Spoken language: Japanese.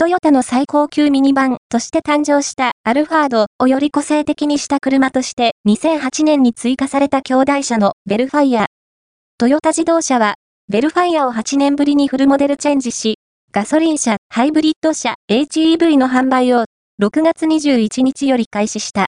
トヨタの最高級ミニバンとして誕生したアルファードをより個性的にした車として2008年に追加された兄弟車のベルファイア。トヨタ自動車はベルファイアを8年ぶりにフルモデルチェンジし、ガソリン車、ハイブリッド車、HEV の販売を6月21日より開始した。